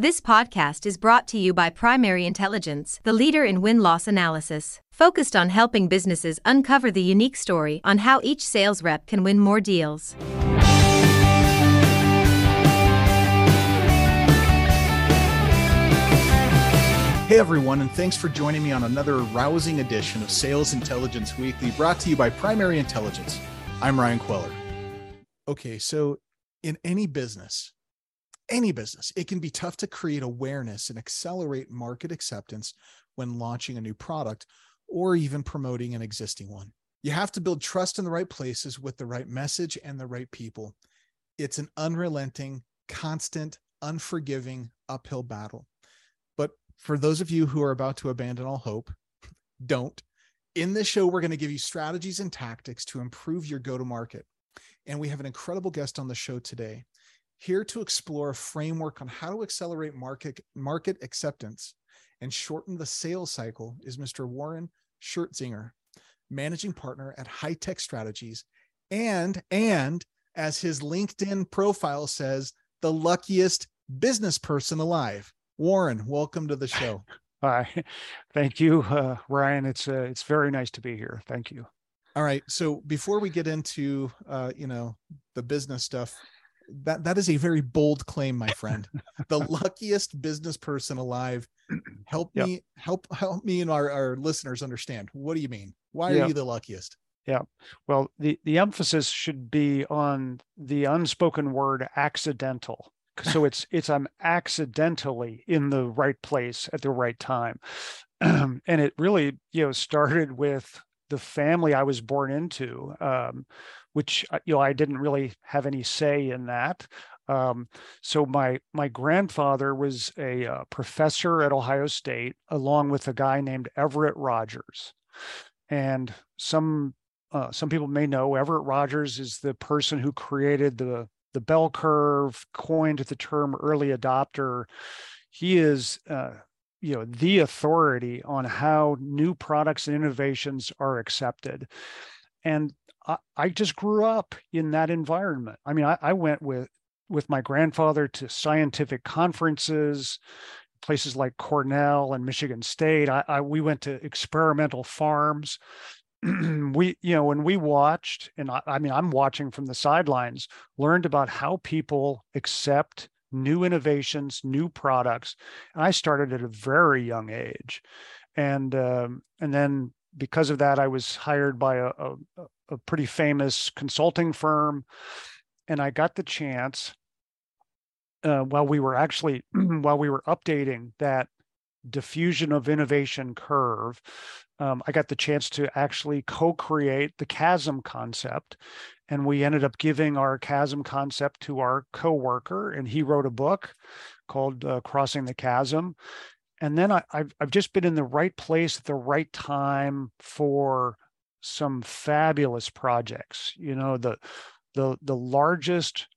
This podcast is brought to you by Primary Intelligence, the leader in win loss analysis, focused on helping businesses uncover the unique story on how each sales rep can win more deals. Hey everyone, and thanks for joining me on another rousing edition of Sales Intelligence Weekly brought to you by Primary Intelligence. I'm Ryan Queller. Okay, so in any business, any business, it can be tough to create awareness and accelerate market acceptance when launching a new product or even promoting an existing one. You have to build trust in the right places with the right message and the right people. It's an unrelenting, constant, unforgiving uphill battle. But for those of you who are about to abandon all hope, don't. In this show, we're going to give you strategies and tactics to improve your go to market. And we have an incredible guest on the show today, here to explore a framework on how to accelerate market, market acceptance and shorten the sales cycle is Mr. Warren Schirtzinger, managing partner at High Tech Strategies, and and as his LinkedIn profile says, the luckiest business person alive. Warren, welcome to the show. Hi, thank you, uh, Ryan. It's uh, it's very nice to be here. Thank you. All right. So before we get into uh, you know the business stuff, that that is a very bold claim, my friend. the luckiest business person alive. Help yep. me, help help me and our, our listeners understand. What do you mean? Why yep. are you the luckiest? Yeah. Well, the the emphasis should be on the unspoken word accidental so it's it's i'm accidentally in the right place at the right time and it really you know started with the family i was born into um, which uh, you know i didn't really have any say in that um, so my my grandfather was a uh, professor at ohio state along with a guy named everett rogers and some uh, some people may know Everett Rogers is the person who created the the bell curve, coined the term early adopter. He is, uh, you know, the authority on how new products and innovations are accepted. And I, I just grew up in that environment. I mean, I, I went with with my grandfather to scientific conferences, places like Cornell and Michigan State. I, I, we went to experimental farms. we you know when we watched and I, I, mean i'm watching from the sidelines learned about how people accept new innovations new products and i started at a very young age. And um, and then because of that i was hired by a, a, a pretty famous consulting firm and i got the chance uh, while we were actually while we were updating that diffusion of innovation curve um, I got the chance to actually co-create the chasm concept, and we ended up giving our chasm concept to our co-worker, and he wrote a book called uh, "Crossing the Chasm." And then I, I've I've just been in the right place at the right time for some fabulous projects. You know the the the largest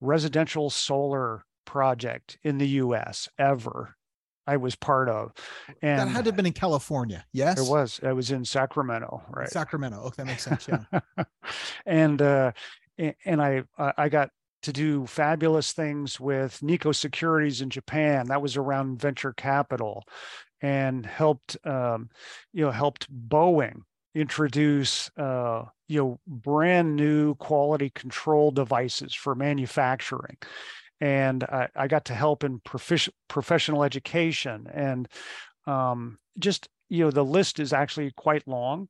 residential solar project in the U.S. ever I was part of. And that had to have been in California. Yes. It was. It was in Sacramento, right? Sacramento. Okay, that makes sense. Yeah. and uh and I I got to do fabulous things with Nikko Securities in Japan. That was around venture capital and helped um, you know helped Boeing introduce uh, you know brand new quality control devices for manufacturing and I, I got to help in profi- professional education. And um, just you know the list is actually quite long,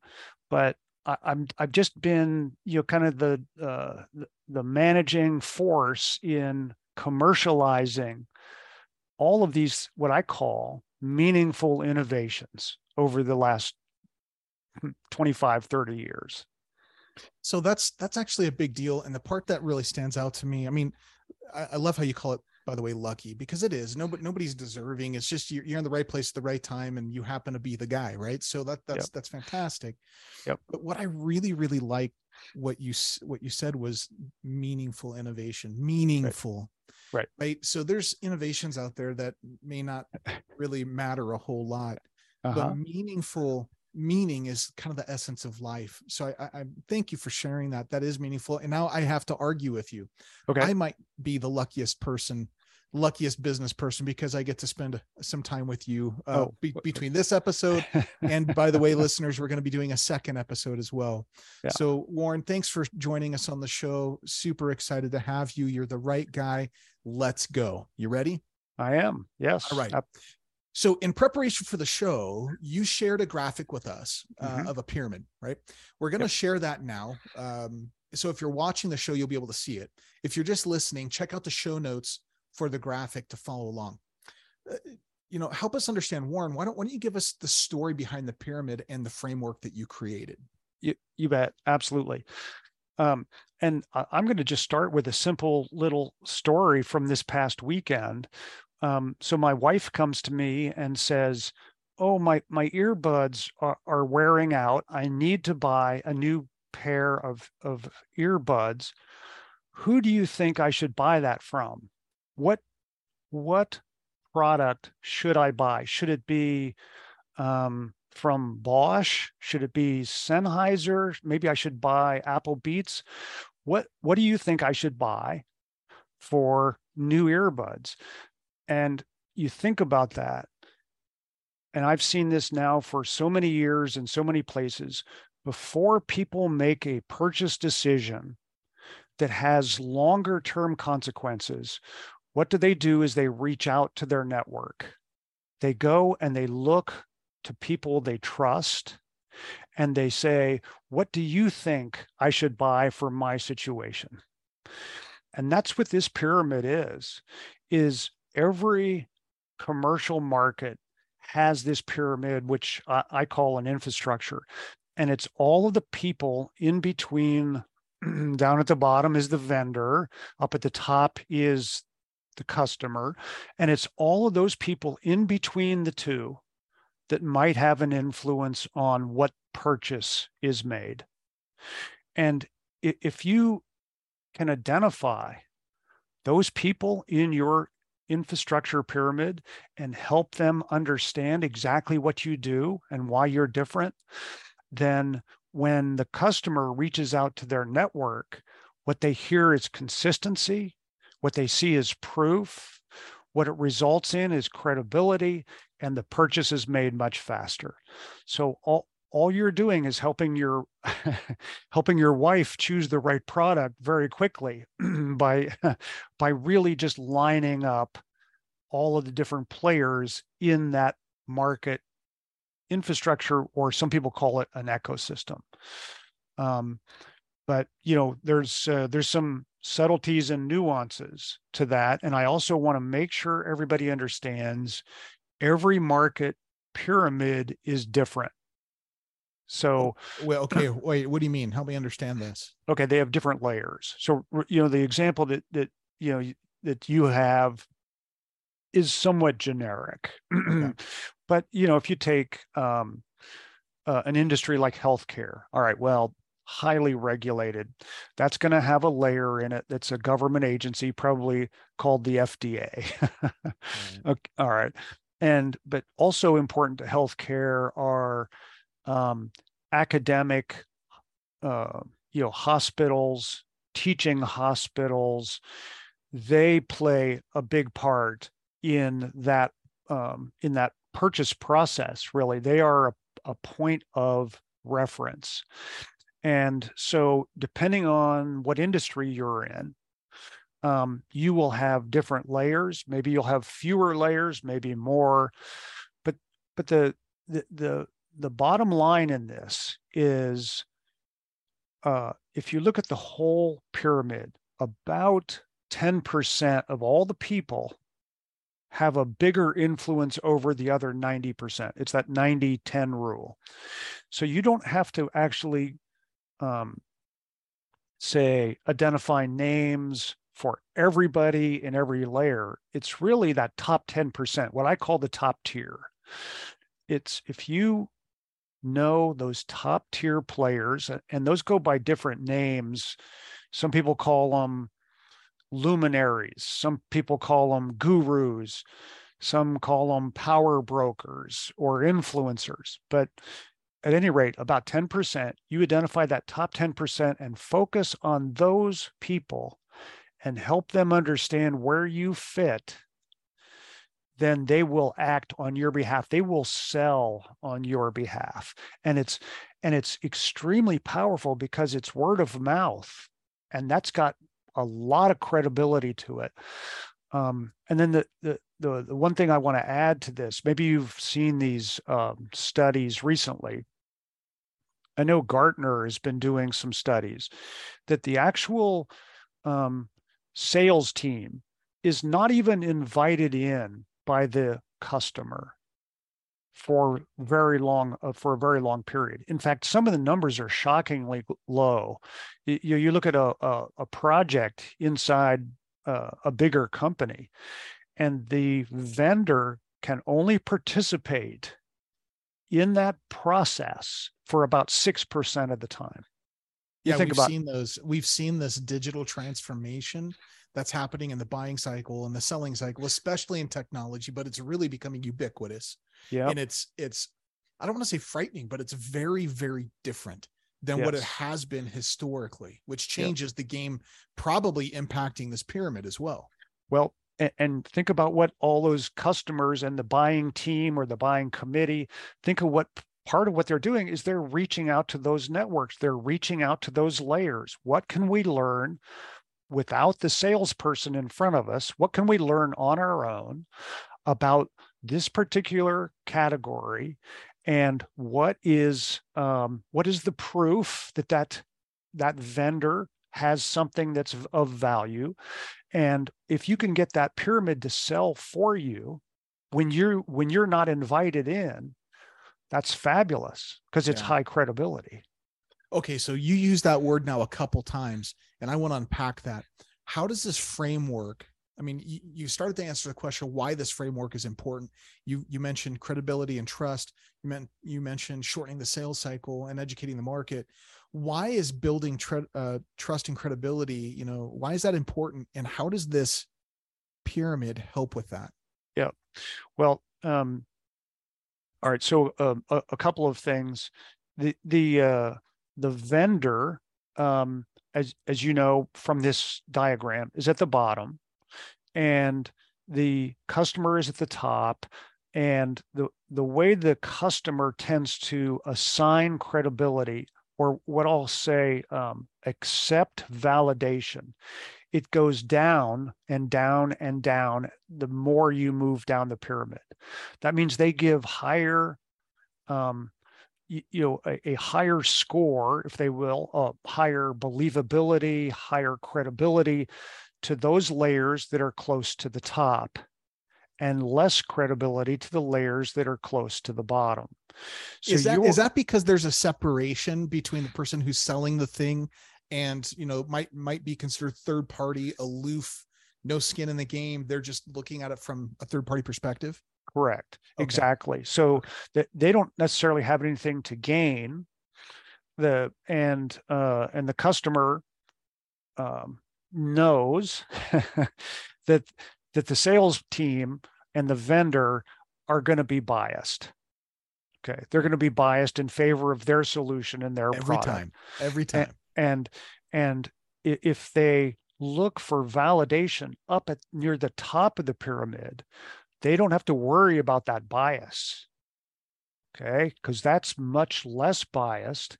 but I, am I've just been you know kind of the, uh, the the managing force in commercializing all of these what I call meaningful innovations over the last 25 30 years. So that's that's actually a big deal and the part that really stands out to me i mean I, I love how you call it by the way lucky because it is. Nobody nobody's deserving. It's just you're, you're in the right place at the right time and you happen to be the guy right? So that that's yep. that's fantastic. Yep. But what i really really like what you what you said was meaningful innovation meaningful right. right? Right so there's innovations out there that may not really matter a whole lot uh-huh. but meaningful meaning is kind of the essence of life. So I, I, thank you for sharing that. That is meaningful. And now I have to argue with you. Okay. I might be the luckiest person luckiest business person because I get to spend some time with you uh, Oh. be- between this episode and by the way, listeners, we're going to be doing a second episode as well. Yeah. So, Warren, thanks for joining us on the show. Super excited to have you. You're the right guy. Let's go. You ready? I am. Yes. All right. So, in preparation for the show, you shared a graphic with us uh, Mhm. of a pyramid, right? We're going to Yep. share that now. Um, so, if you're watching the show, you'll be able to see it. If you're just listening, check out the show notes for the graphic to follow along. Uh, you know, help us understand, Warren. Why don't why don't you give us the story behind the pyramid and the framework that you created? You, you bet. Absolutely. Um, and I'm going to just start with a simple little story from this past weekend. Um, so my wife comes to me and says, "Oh, my my earbuds are, are wearing out. I need to buy a new pair of of earbuds. Who do you think I should buy that from? What what product should I buy? Should it be um, from Bose? Should it be Sennheiser? Maybe I should buy Apple Beats. What What do you think I should buy for new earbuds? And you think about that, and I've seen this now for so many years in so many places. Before people make a purchase decision that has longer term consequences, what do they do is they reach out to their network. They go and they look to people they trust and they say, What do you think I should buy for my situation? And that's what this pyramid is, is every commercial market has this pyramid, which I, I call an infrastructure. And it's all of the people in between. Down at the bottom is the vendor. Up at the top is the customer. And it's all of those people in between the two that might have an influence on what purchase is made. And if you can identify those people in your infrastructure pyramid and help them understand exactly what you do and why you're different, then when the customer reaches out to their network, what they hear is consistency, what they see is proof, what it results in is credibility, and the purchase is made much faster. So all all you're doing is helping your helping your wife choose the right product very quickly by by really just lining up all of the different players in that market infrastructure or some people call it an ecosystem. Um, but you know there's uh, there's some subtleties and nuances to that. And i also want to make sure everybody understands every market pyramid is different so Well, okay, wait, what do you mean? Help me understand this. okay they have different layers. So you know the example that that you know that you have is somewhat generic. But you know if you take um, uh, an industry like healthcare all right well highly regulated that's going to have a layer in it that's a government agency probably called the fda okay, all right. And but also important to healthcare are um, academic uh, you know hospitals teaching hospitals they play a big part in that um, in that purchase process really. They are a, a point of reference. And so depending on what industry you're in um, you will have different layers. Maybe you'll have fewer layers maybe more. But but the the the, the bottom line in this is uh, if you look at the whole pyramid about 10% of all the people have a bigger influence over the other 90%. It's that 90 10 rule. So you don't have to actually um, say identify names for everybody in every layer. It's really that top 10%, what I call the top tier. It's if you know those top tier players, and those go by different names. Some people call them luminaries, some people call them gurus, some call them power brokers or influencers. But at any rate, about 10%, you identify that top 10% and focus on those people and help them understand where you fit, then they will act on your behalf. They will sell on your behalf. And it's and it's extremely powerful because it's word of mouth. And that's got a lot of credibility to it. Um, and then the, the, the the one thing I want to add to this, maybe you've seen these um, studies recently. I know Gartner has been doing some studies that the actual um, sales team is not even invited in by the customer for very long uh, for a very long period. In fact, some of the numbers are shockingly low. You, you look at a, a, a project inside uh, a bigger company, and the vendor can only participate in that process for about six percent of the time. You yeah, we've about, seen those. We've seen this digital transformation that's happening in the buying cycle and the selling cycle, especially in technology, but it's really becoming ubiquitous. Yeah. And it's it's I don't want to say frightening, but it's very, very different than yes. what it has been historically, which changes yep. the game, probably impacting this pyramid as well. Well, and think about what all those customers and the buying team or the buying committee think of what part of what they're doing is they're reaching out to those networks they're reaching out to those layers what can we learn without the salesperson in front of us what can we learn on our own about this particular category? And what is um, what is the proof that that that vendor has something that's of value? And if you can get that pyramid to sell for you when you're when you're not invited in that's fabulous because it's yeah. high credibility okay so you use that word now a couple times and i want to unpack that how does this framework I mean, you, started to answer the question why this framework is important. You you mentioned credibility and trust. You meant you mentioned shortening the sales cycle and educating the market. Why is building tre- uh, trust and credibility? You know, why is that important? And how does this pyramid help with that? Yeah, well, um, all right. So um, a, a, couple of things. The the uh, the vendor, um, as as you know from this diagram, is at the bottom. And the customer is at the top. And the the way the customer tends to assign credibility or what i'll say um, accept validation it goes down and down and down the more you move down the pyramid. That means they give higher um, you, you, know a, a, higher score if they will a higher believability higher credibility to those layers that are close to the top and less credibility to the layers that are close to the bottom. So is that is that because there's a separation between the person who's selling the thing and you know might might be considered third party, aloof, no skin in the game. They're just looking at it from a third party perspective. Correct. Okay. Exactly. So that they don't necessarily have anything to gain. The and uh and the customer um knows that that the sales team and the vendor are going to be biased. Okay, they're going to be biased in favor of their solution and their every product. time, every time. And, and and if they look for validation up at near the top of the pyramid, they don't have to worry about that bias. Okay, because that's much less biased,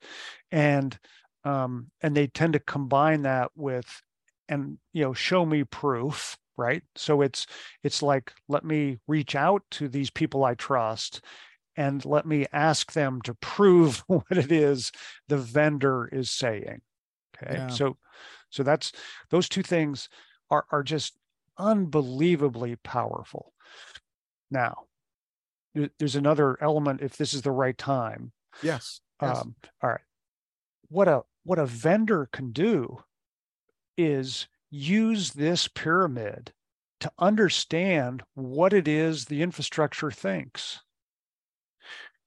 and um, and they tend to combine that with and you know show me proof right so it's it's like let me reach out to these people i trust and let me ask them to prove what it is the vendor is saying okay yeah. so so that's those two things are are just unbelievably powerful now there's another element if this is the right time yes, yes. Um, all right what a what a vendor can do is use this pyramid to understand what it is the infrastructure thinks.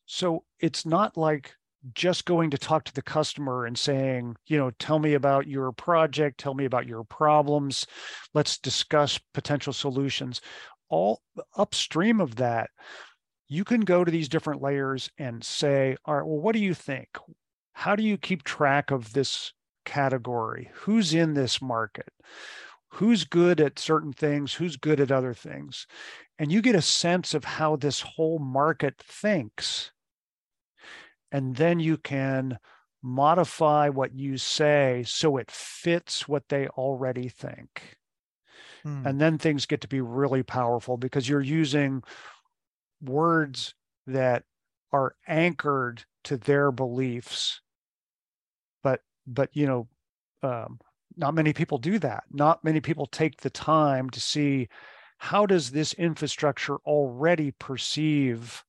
So it's not like just going to talk to the customer and saying, you know, tell me about your project, tell me about your problems, let's discuss potential solutions. All upstream of that, you can go to these different layers and say, all right, well, what do you think? How do you keep track of this category? Who's in this market? who's good at certain things, who's good at other things. And you get a sense of how this whole market thinks. And then you can modify what you say so it fits what they already think. Hmm. And then things get to be really powerful because you're using words that are anchored to their beliefs. But but you know, um, not many people do that. Not many people take the time to see how does this infrastructure already perceive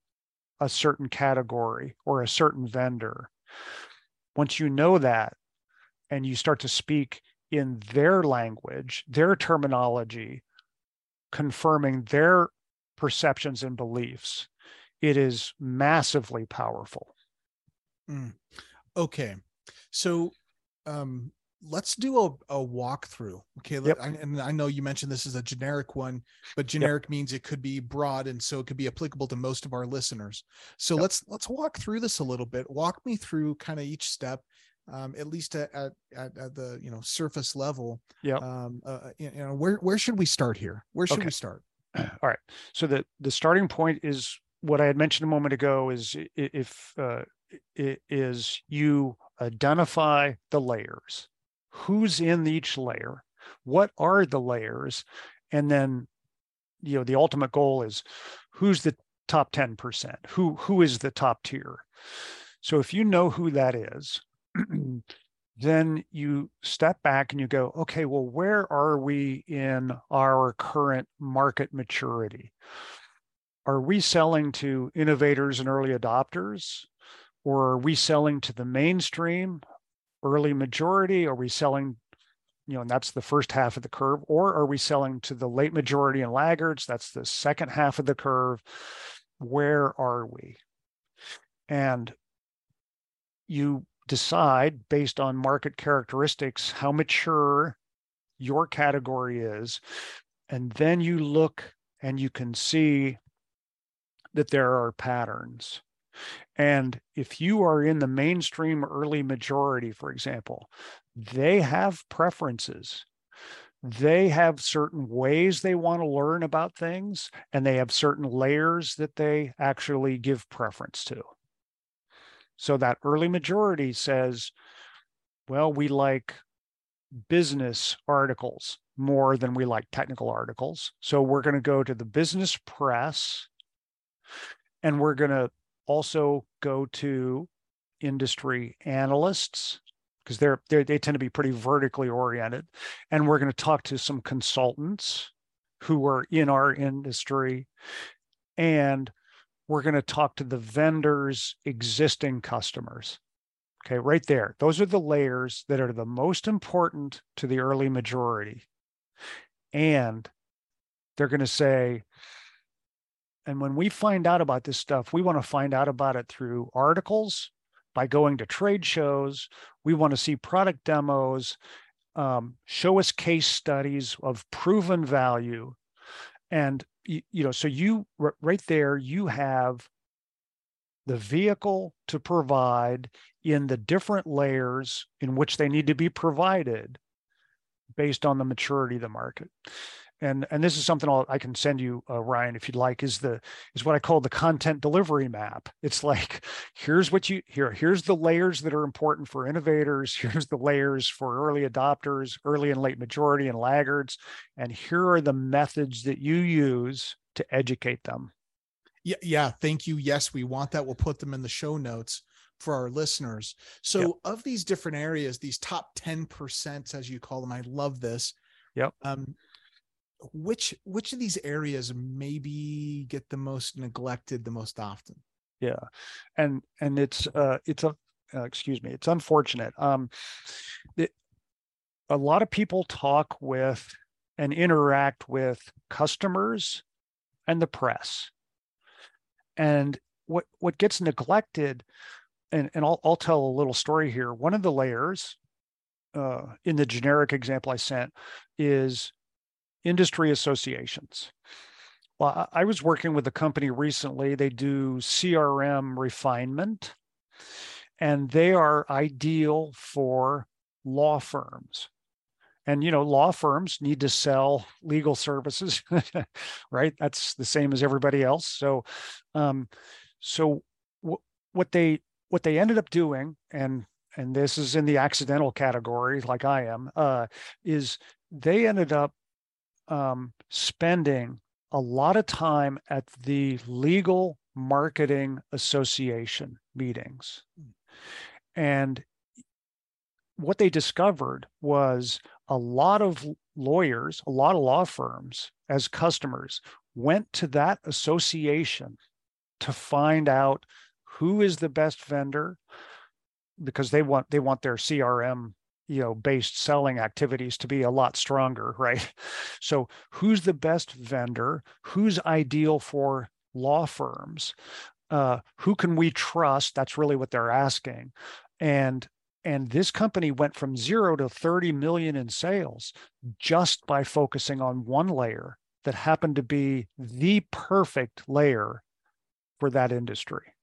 a certain category or a certain vendor. Once you know that and you start to speak in their language, their terminology, confirming their perceptions and beliefs, it is massively powerful. Mm. Okay. So um, let's do a, a walkthrough. Okay. Yep. I, and I know you mentioned this is a generic one, but generic yep. means it could be broad. And so it could be applicable to most of our listeners. So yep. let's, let's walk through this a little bit. Walk me through kind of each step. Um, at least at, at, at, the, you know, surface level. Yeah. Um, uh, uh, you know, where, where should we start here? Where should okay. we start? All right. So the, the starting point is what I had mentioned a moment ago is if, uh, is you identify the layers who's in each layer, what are the layers, and then you know the ultimate goal is who's the top 10%, who who is the top tier. So if you know who that is, then you step back and you go, okay, well, where are we in our current market maturity? Are we selling to innovators and early adopters? Or are we selling to the mainstream? early majority? Are we selling, you know, and that's the first half of the curve, or are we selling to the late majority and laggards? That's the second half of the curve. Where are we? And you decide based on market characteristics how mature your category is. And then you look and you can see that there are patterns. And if you are in the mainstream early majority, for example, they have preferences. They have certain ways they want to learn about things, and they have certain layers that they actually give preference to. So that early majority says, well, we like business articles more than we like technical articles. So we're going to go to the business press and we're going to also go to industry analysts because they're, they're they tend to be pretty vertically oriented and we're going to talk to some consultants who are in our industry and we're going to talk to the vendors existing customers okay right there those are the layers that are the most important to the early majority and they're going to say and when we find out about this stuff, we want to find out about it through articles, by going to trade shows. We want to see product demos, um, show us case studies of proven value. And, you, you know, so you right there, you have the vehicle to provide in the different layers in which they need to be provided based on the maturity of the market and and this is something I'll, i can send you uh, ryan if you'd like is the is what i call the content delivery map. It's like here's what you here here's the layers that are important for innovators here's the layers for early adopters early and late majority and laggards and here are the methods that you use to educate them. Yeah yeah thank you. Yes we want that. We'll put them in the show notes for our listeners. So yep. of these different areas these top 10% as you call them i love this. Yep. Um, which which of these areas maybe get the most neglected the most often? Yeah and and it's uh it's a uh, excuse me it's unfortunate um it, a lot of people talk with and interact with customers and the press. And what what gets neglected and and I'll, I'll tell a little story here. One of the layers uh, in the generic example i sent is industry associations. Well, I was working with a company recently. They do CRM refinement, and they are ideal for law firms. and you know law firms need to sell legal services right that's the same as everybody else so um so w- what they what they ended up doing and and this is in the accidental category like i am uh is they ended up um spending a lot of time at the legal marketing association meetings. And what they discovered was a lot of lawyers, a lot of law firms as customers went to that association to find out who is the best vendor because they want they want their CRM you know based selling activities to be a lot stronger right? So who's the best vendor? Who's ideal for law firms? Uh, who can we trust? That's really what they're asking. And and this company went from zero to 30 million in sales just by focusing on one layer that happened to be the perfect layer for that industry.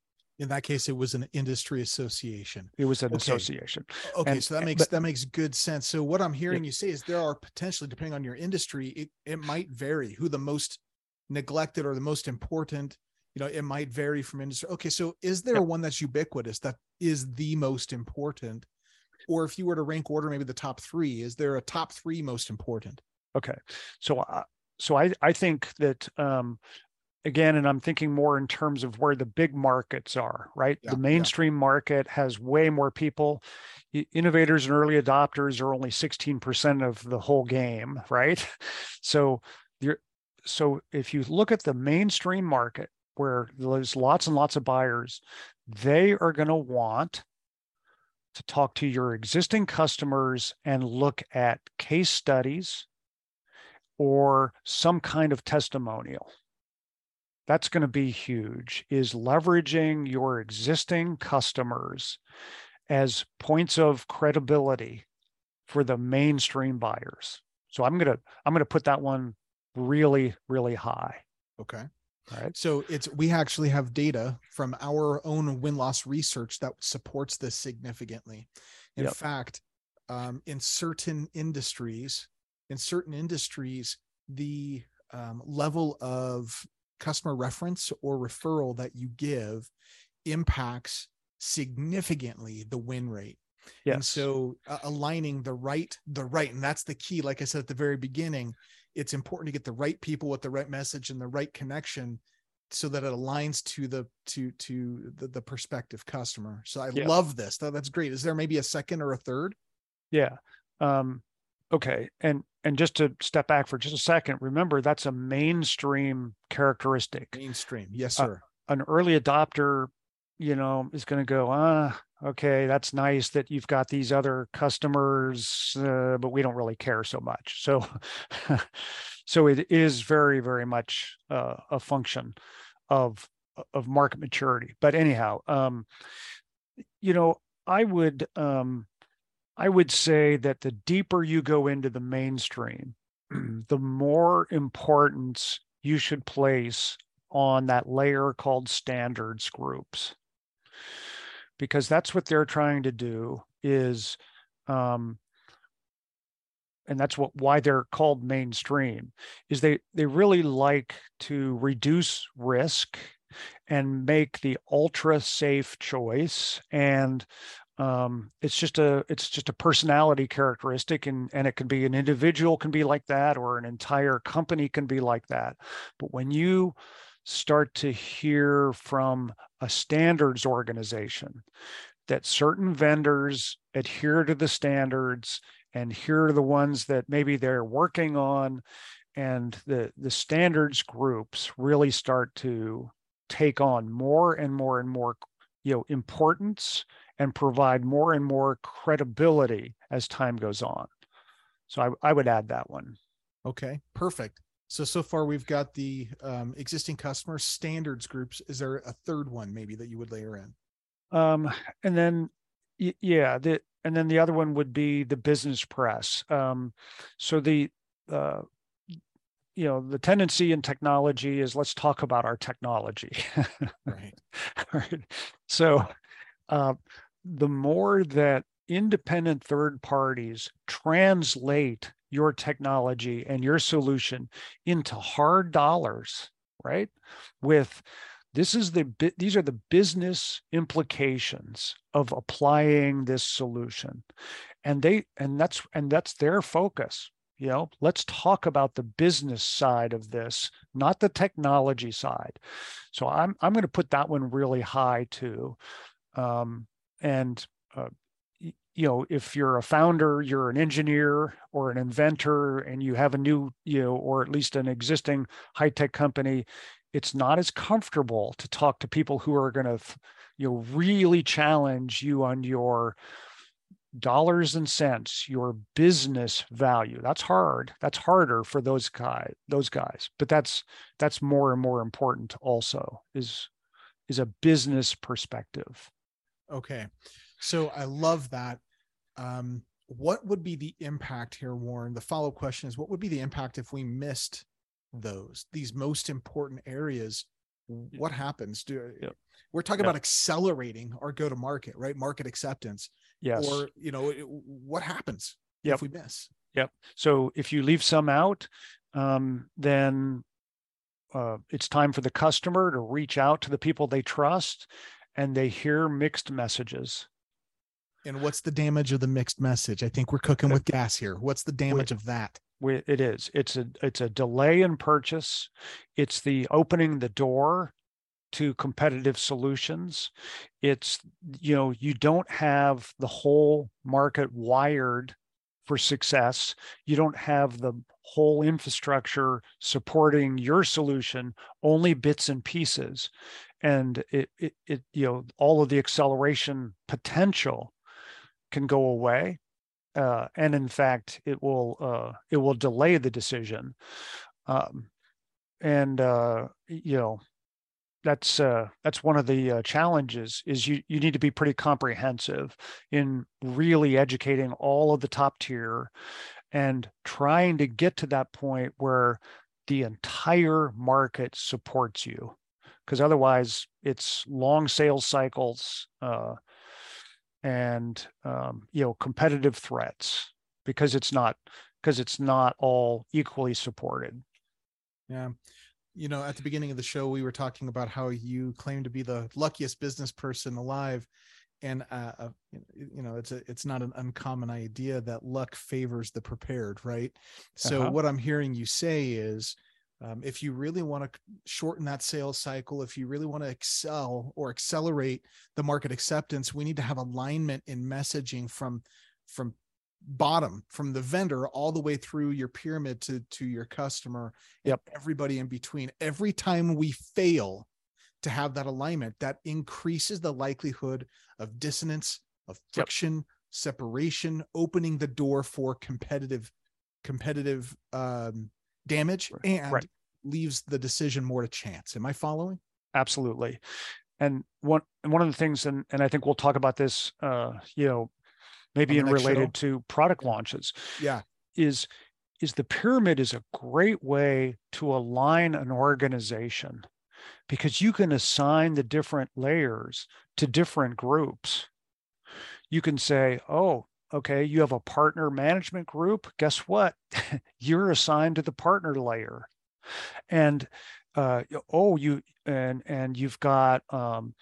In that case, it was an industry association. It was an okay. association. Okay, and, so that makes but, that makes good sense. So what I'm hearing you say is there are potentially, depending on your industry, it, it might vary who the most neglected or the most important you know it might vary from industry okay so is there one that's ubiquitous that is the most important or if you were to rank order maybe the top three is there a top three most important okay so uh, so i i think that um again and i'm thinking more in terms of where the big markets are right yeah, the mainstream yeah. market has way more people innovators and early adopters are only 16% of the whole game right so you're so if you look at the mainstream market where there's lots and lots of buyers they are going to want to talk to your existing customers and look at case studies or some kind of testimonial. That's going to be huge is leveraging your existing customers as points of credibility for the mainstream buyers. So I'm going to I'm going to put that one really really high. Okay. Right. So it's we actually have data from our own win loss research that supports this significantly. In yep. fact, um, in certain industries, in certain industries, the um, level of customer reference or referral that you give impacts significantly the win rate. Yes. And so uh, aligning the right, the right, and that's the key. Like I said at the very beginning, it's important to get the right people with the right message and the right connection so that it aligns to the to to the, the prospective customer so i yeah. love this that, that's great is there maybe a second or a third yeah um okay and and just to step back for just a second remember that's a mainstream characteristic. Mainstream yes sir. uh, an early adopter you know is going to go ah okay that's nice that you've got these other customers uh, but we don't really care so much. So so it is very very much uh, a function of of market maturity. But anyhow um you know i would um i would say that the deeper you go into the mainstream the more importance you should place on that layer called standards groups. Because that's what they're trying to do is um, and that's what why they're called mainstream is they they really like to reduce risk and make the ultra safe choice and um, it's just a it's just a personality characteristic and and it can be an individual can be like that or an entire company can be like that. But when you start to hear from a standards organization that certain vendors adhere to the standards and here are the ones that maybe they're working on and the the standards groups really start to take on more and more and more you know importance and provide more and more credibility as time goes on so i, I would add that one okay perfect so so far we've got the um, existing customer standards groups is there a third one maybe that you would layer in um, and then yeah the and then the other one would be the business press. Um, so the uh, you know the tendency in technology is let's talk about our technology. right. right. So uh, the more that independent third parties translate your technology and your solution into hard dollars, right? With this is the these are the business implications of applying this solution. And they and that's and that's their focus you know? Let's talk about the business side of this not the technology side. So i'm i'm going to put that one really high too. Um, and uh, you know if you're a founder you're an engineer or an inventor and you have a new you know or at least an existing high tech company it's not as comfortable to talk to people who are going to you know really challenge you on your dollars and cents your business value. That's hard. That's harder for those guys those guys. But that's that's more and more important also is is a business perspective okay. So i love that. Um what would be the impact here warren? The follow-up question is what would be the impact if we missed those these most important areas? What happens? Do yep. we're talking yep. about accelerating our go to market right? Market acceptance. Yes. Or you know what happens yep. if we miss? Yep. So if you leave some out um, then uh, it's time for the customer to reach out to the people they trust and they hear mixed messages. And what's the damage of the mixed message? I think we're cooking with gas here. What's the damage of that? It is. It's a it's a delay in purchase. It's the opening the door to competitive solutions. It's you know you don't have the whole market wired for success. You don't have the whole infrastructure supporting your solution only bits and pieces and it, it, it you know all of the acceleration potential can go away uh, and in fact, it will uh, it will delay the decision. Um, and uh, you know, that's uh, that's one of the uh, challenges is you you need to be pretty comprehensive in really educating all of the top tier and trying to get to that point where the entire market supports you because otherwise it's long sales cycles uh, and um, you know competitive threats because it's not because it's not all equally supported. Yeah. You know at the beginning of the show we were talking about how you claim to be the luckiest business person alive and uh, uh you know it's a it's not an uncommon idea that luck favors the prepared right? So uh-huh. what i'm hearing you say is um, if you really want to shorten that sales cycle, if you really want to excel or accelerate the market acceptance, we need to have alignment in messaging from from bottom from the vendor all the way through your pyramid to to your customer yep everybody in between every time we fail to have that alignment that increases the likelihood of dissonance of friction yep. separation opening the door for competitive competitive um, damage and right. Leaves the decision more to chance. Am I following? Absolutely. And one and one of the things, and and I think we'll talk about this, uh, you know, maybe in related show. to product launches. Yeah, is is the pyramid is a great way to align an organization because you can assign the different layers to different groups. You can say, oh, okay, you have a partner management group. Guess what? You're assigned to the partner layer. And uh, oh, you and and you've got um,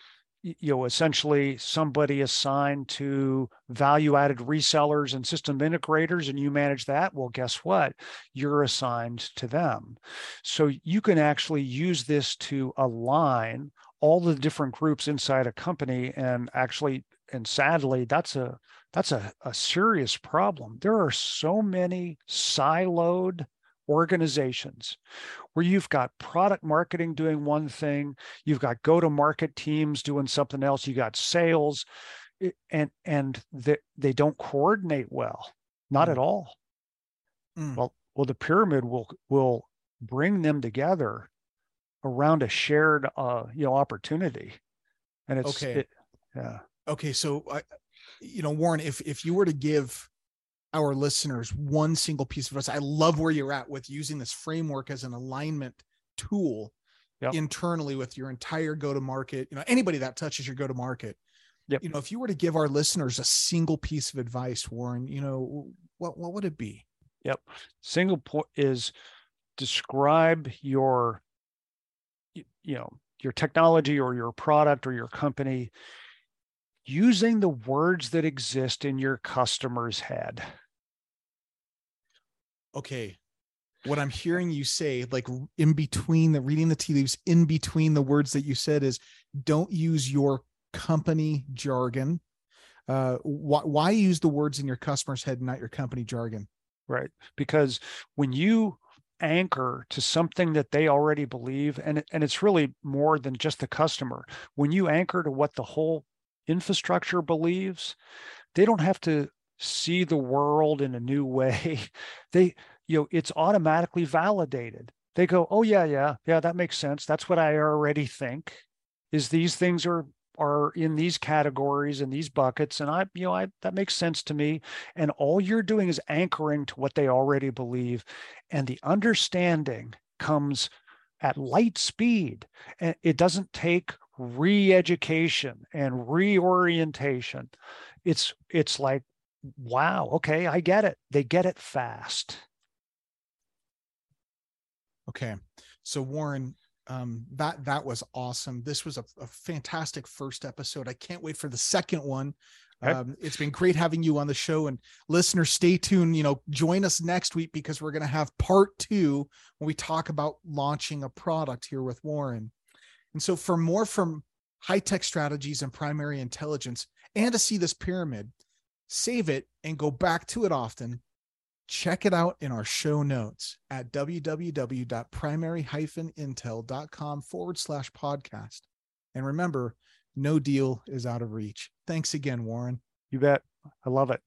you know essentially somebody assigned to value added resellers and system integrators and you manage that. Well guess what? You're assigned to them. So you can actually use this to align all the different groups inside a company and actually and sadly that's a that's a, a serious problem. There are so many siloed organizations where you've got product marketing doing one thing, you've got go to market teams doing something else, you got sales, and and they, they don't coordinate well, not mm. at all. Mm. Well, well, the pyramid will will bring them together around a shared uh, you know opportunity, and it's okay. It, yeah. Okay, so I, you know, Warren, if if you were to give our listeners one single piece of advice, I love where you're at with using this framework as an alignment tool yep. internally with your entire go to market. You know, anybody that touches your go to market. Yep. You know, if you were to give our listeners a single piece of advice, Warren, you know, what what would it be? Yep. Single point is describe your you know your technology or your product or your company using the words that exist in your customer's head. Okay. What i'm hearing you say like in between the reading the tea leaves in between the words that you said is don't use your company jargon. Uh why, why use the words in your customer's head not your company jargon? Right. Because when you anchor to something that they already believe and and it's really more than just the customer when you anchor to what the whole infrastructure believes they don't have to see the world in a new way. They you know it's automatically validated. They go oh yeah yeah yeah that makes sense. That's what i already think is these things are are in these categories and these buckets and i you know i that makes sense to me. And all you're doing is anchoring to what they already believe and the understanding comes at light speed. And it doesn't take re-education and reorientation it's it's like wow okay i get it they get it fast okay so warren um, that that was awesome. This was a, a, fantastic first episode. I can't wait for the second one. Um, it's been great having you on the show, and listeners, stay tuned. You know, join us next week because we're going to have part two when we talk about launching a product here with Warren. And so, for more from high tech strategies and primary intelligence, and to see this pyramid, save it and go back to it often check it out in our show notes at www.primary-intel.com forward slash podcast. And remember, no deal is out of reach. Thanks again, Warren. You bet. I love it.